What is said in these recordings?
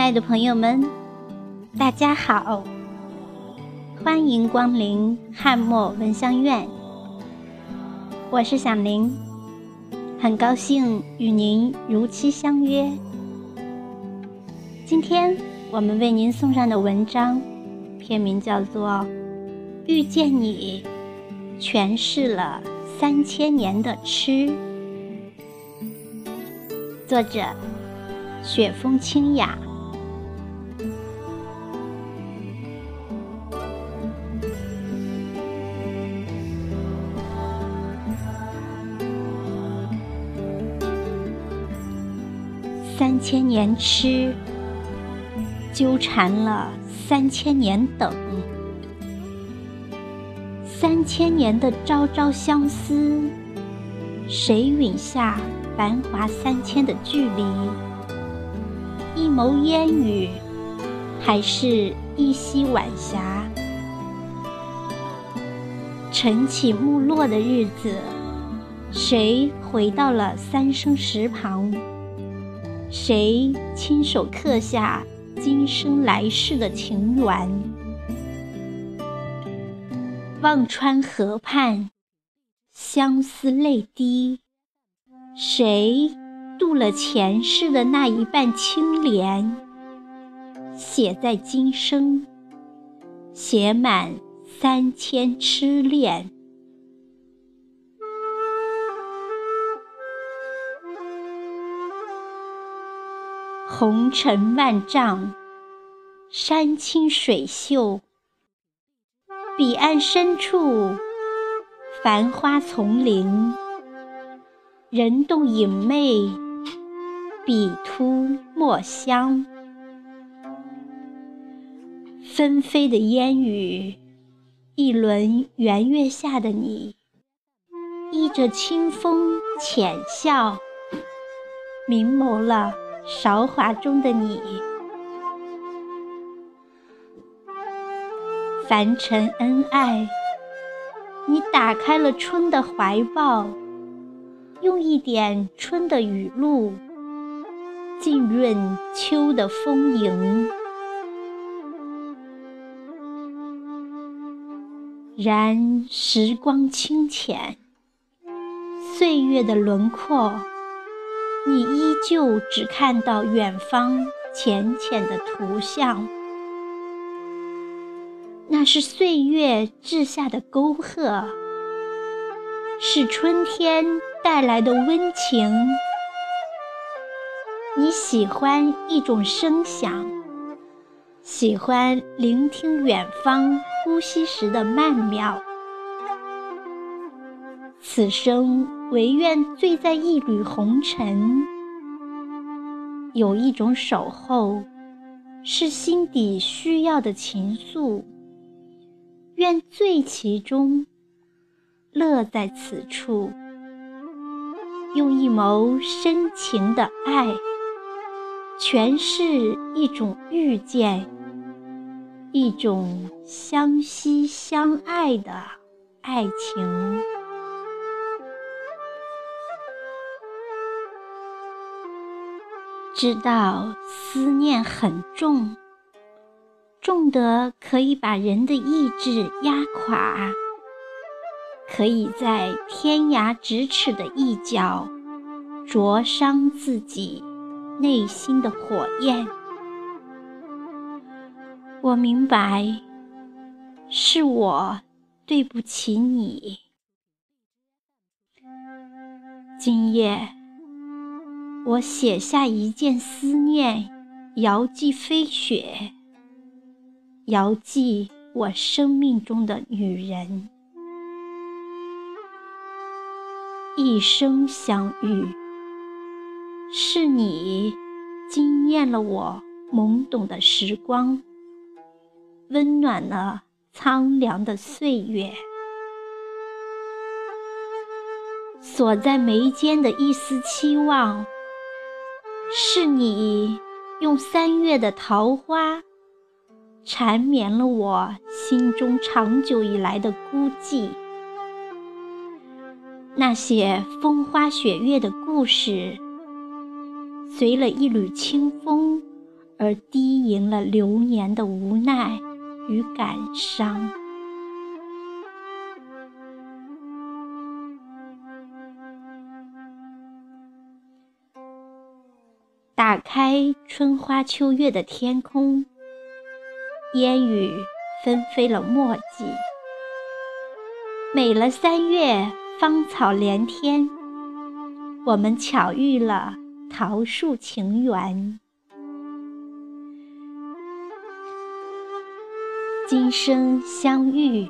亲爱的朋友们，大家好，欢迎光临汉墨闻香院。我是响铃，很高兴与您如期相约。今天我们为您送上的文章，片名叫做《遇见你》，诠释了三千年的痴。作者：雪风清雅。千年痴，纠缠了三千年等，三千年的朝朝相思，谁允下繁华三千的距离？一眸烟雨，还是一夕晚霞？晨起暮落的日子，谁回到了三生石旁？谁亲手刻下今生来世的情缘？忘川河畔，相思泪滴。谁渡了前世的那一半清莲？写在今生，写满三千痴恋。红尘万丈，山清水秀。彼岸深处，繁花丛林，人动影媚，笔突墨香。纷飞的烟雨，一轮圆月下的你，依着清风浅笑，明眸了。韶华中的你，凡尘恩爱，你打开了春的怀抱，用一点春的雨露，浸润秋的丰盈。然时光清浅，岁月的轮廓。你依旧只看到远方浅浅的图像，那是岁月掷下的沟壑，是春天带来的温情。你喜欢一种声响，喜欢聆听远方呼吸时的曼妙。此生。唯愿醉在一缕红尘，有一种守候，是心底需要的情愫。愿醉其中，乐在此处，用一眸深情的爱，诠释一种遇见，一种相惜相爱的爱情。知道思念很重，重得可以把人的意志压垮，可以在天涯咫尺的一角灼伤自己内心的火焰。我明白，是我对不起你。今夜。我写下一件思念，遥寄飞雪，遥寄我生命中的女人。一生相遇，是你惊艳了我懵懂的时光，温暖了苍凉的岁月。锁在眉间的一丝期望。是你用三月的桃花缠绵了我心中长久以来的孤寂。那些风花雪月的故事，随了一缕清风而低吟了流年的无奈与感伤。打开春花秋月的天空，烟雨纷飞了墨迹，美了三月芳草连天。我们巧遇了桃树情缘，今生相遇，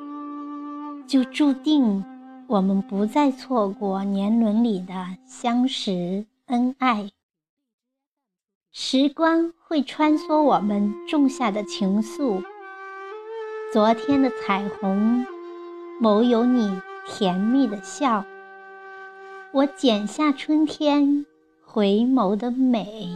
就注定我们不再错过年轮里的相识恩爱。时光会穿梭我们种下的情愫，昨天的彩虹，某有你甜蜜的笑。我剪下春天回眸的美。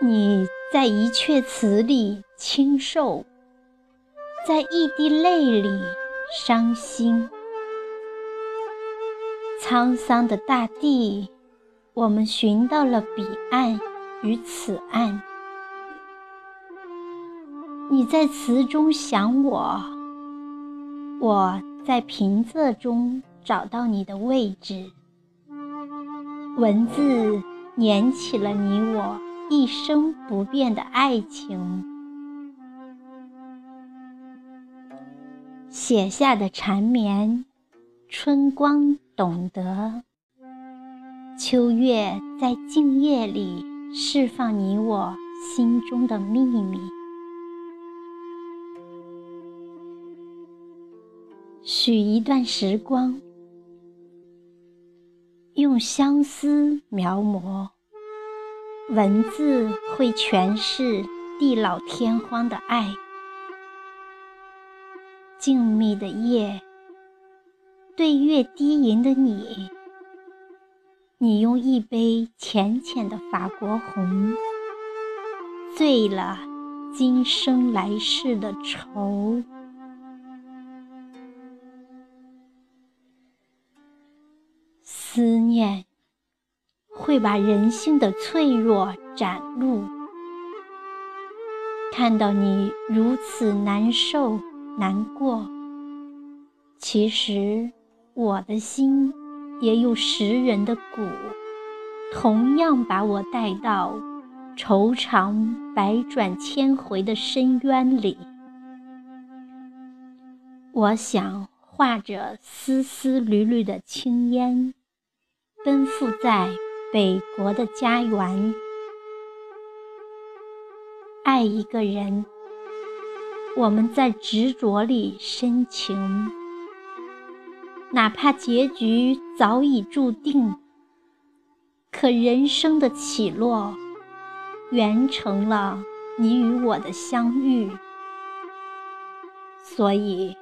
你在一阙词里清瘦，在一滴泪里伤心。沧桑的大地，我们寻到了彼岸与此岸。你在词中想我，我在平仄中找到你的位置。文字粘起了你我一生不变的爱情，写下的缠绵，春光。懂得，秋月在静夜里释放你我心中的秘密。许一段时光，用相思描摹，文字会诠释地老天荒的爱。静谧的夜。对月低吟的你，你用一杯浅浅的法国红，醉了今生来世的愁。思念会把人性的脆弱展露，看到你如此难受难过，其实。我的心也有食人的骨，同样把我带到愁肠百转千回的深渊里。我想化着丝丝缕缕的青烟，奔赴在北国的家园，爱一个人，我们在执着里深情。哪怕结局早已注定，可人生的起落，圆成了你与我的相遇。所以，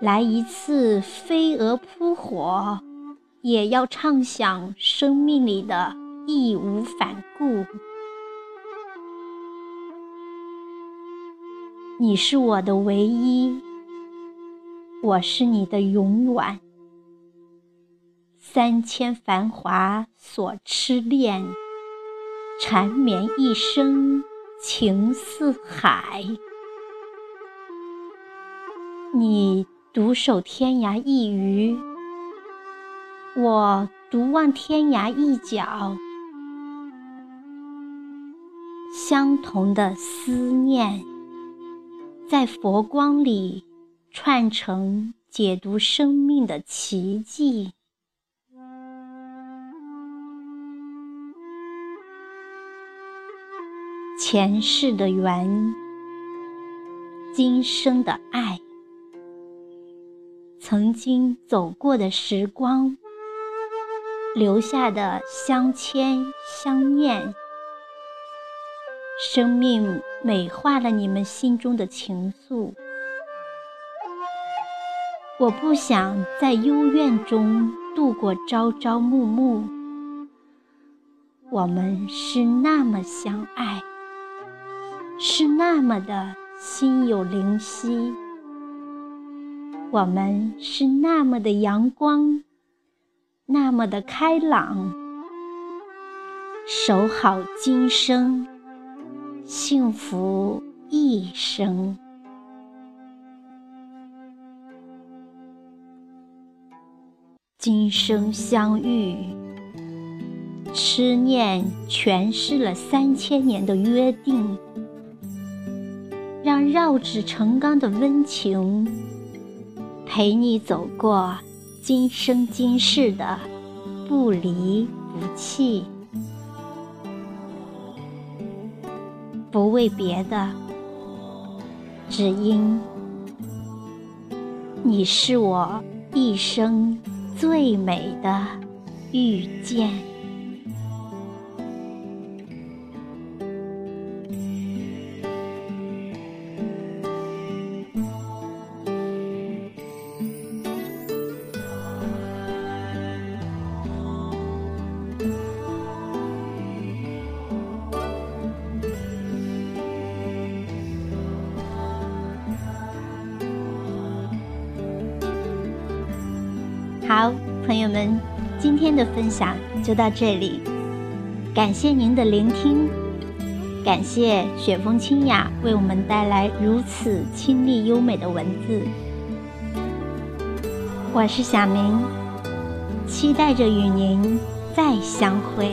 来一次飞蛾扑火，也要畅想生命里的义无反顾。你是我的唯一。我是你的永远，三千繁华所痴恋，缠绵一生情似海。你独守天涯一隅，我独望天涯一角。相同的思念，在佛光里。串成解读生命的奇迹，前世的缘，今生的爱，曾经走过的时光，留下的相牵相念，生命美化了你们心中的情愫。我不想在幽怨中度过朝朝暮暮。我们是那么相爱，是那么的心有灵犀。我们是那么的阳光，那么的开朗。守好今生，幸福一生。今生相遇，痴念诠释了三千年的约定，让绕指成钢的温情，陪你走过今生今世的不离不弃。不为别的，只因你是我一生最美的遇见。朋友们，今天的分享就到这里，感谢您的聆听，感谢雪峰清雅为我们带来如此清丽优美的文字。我是小明，期待着与您再相会。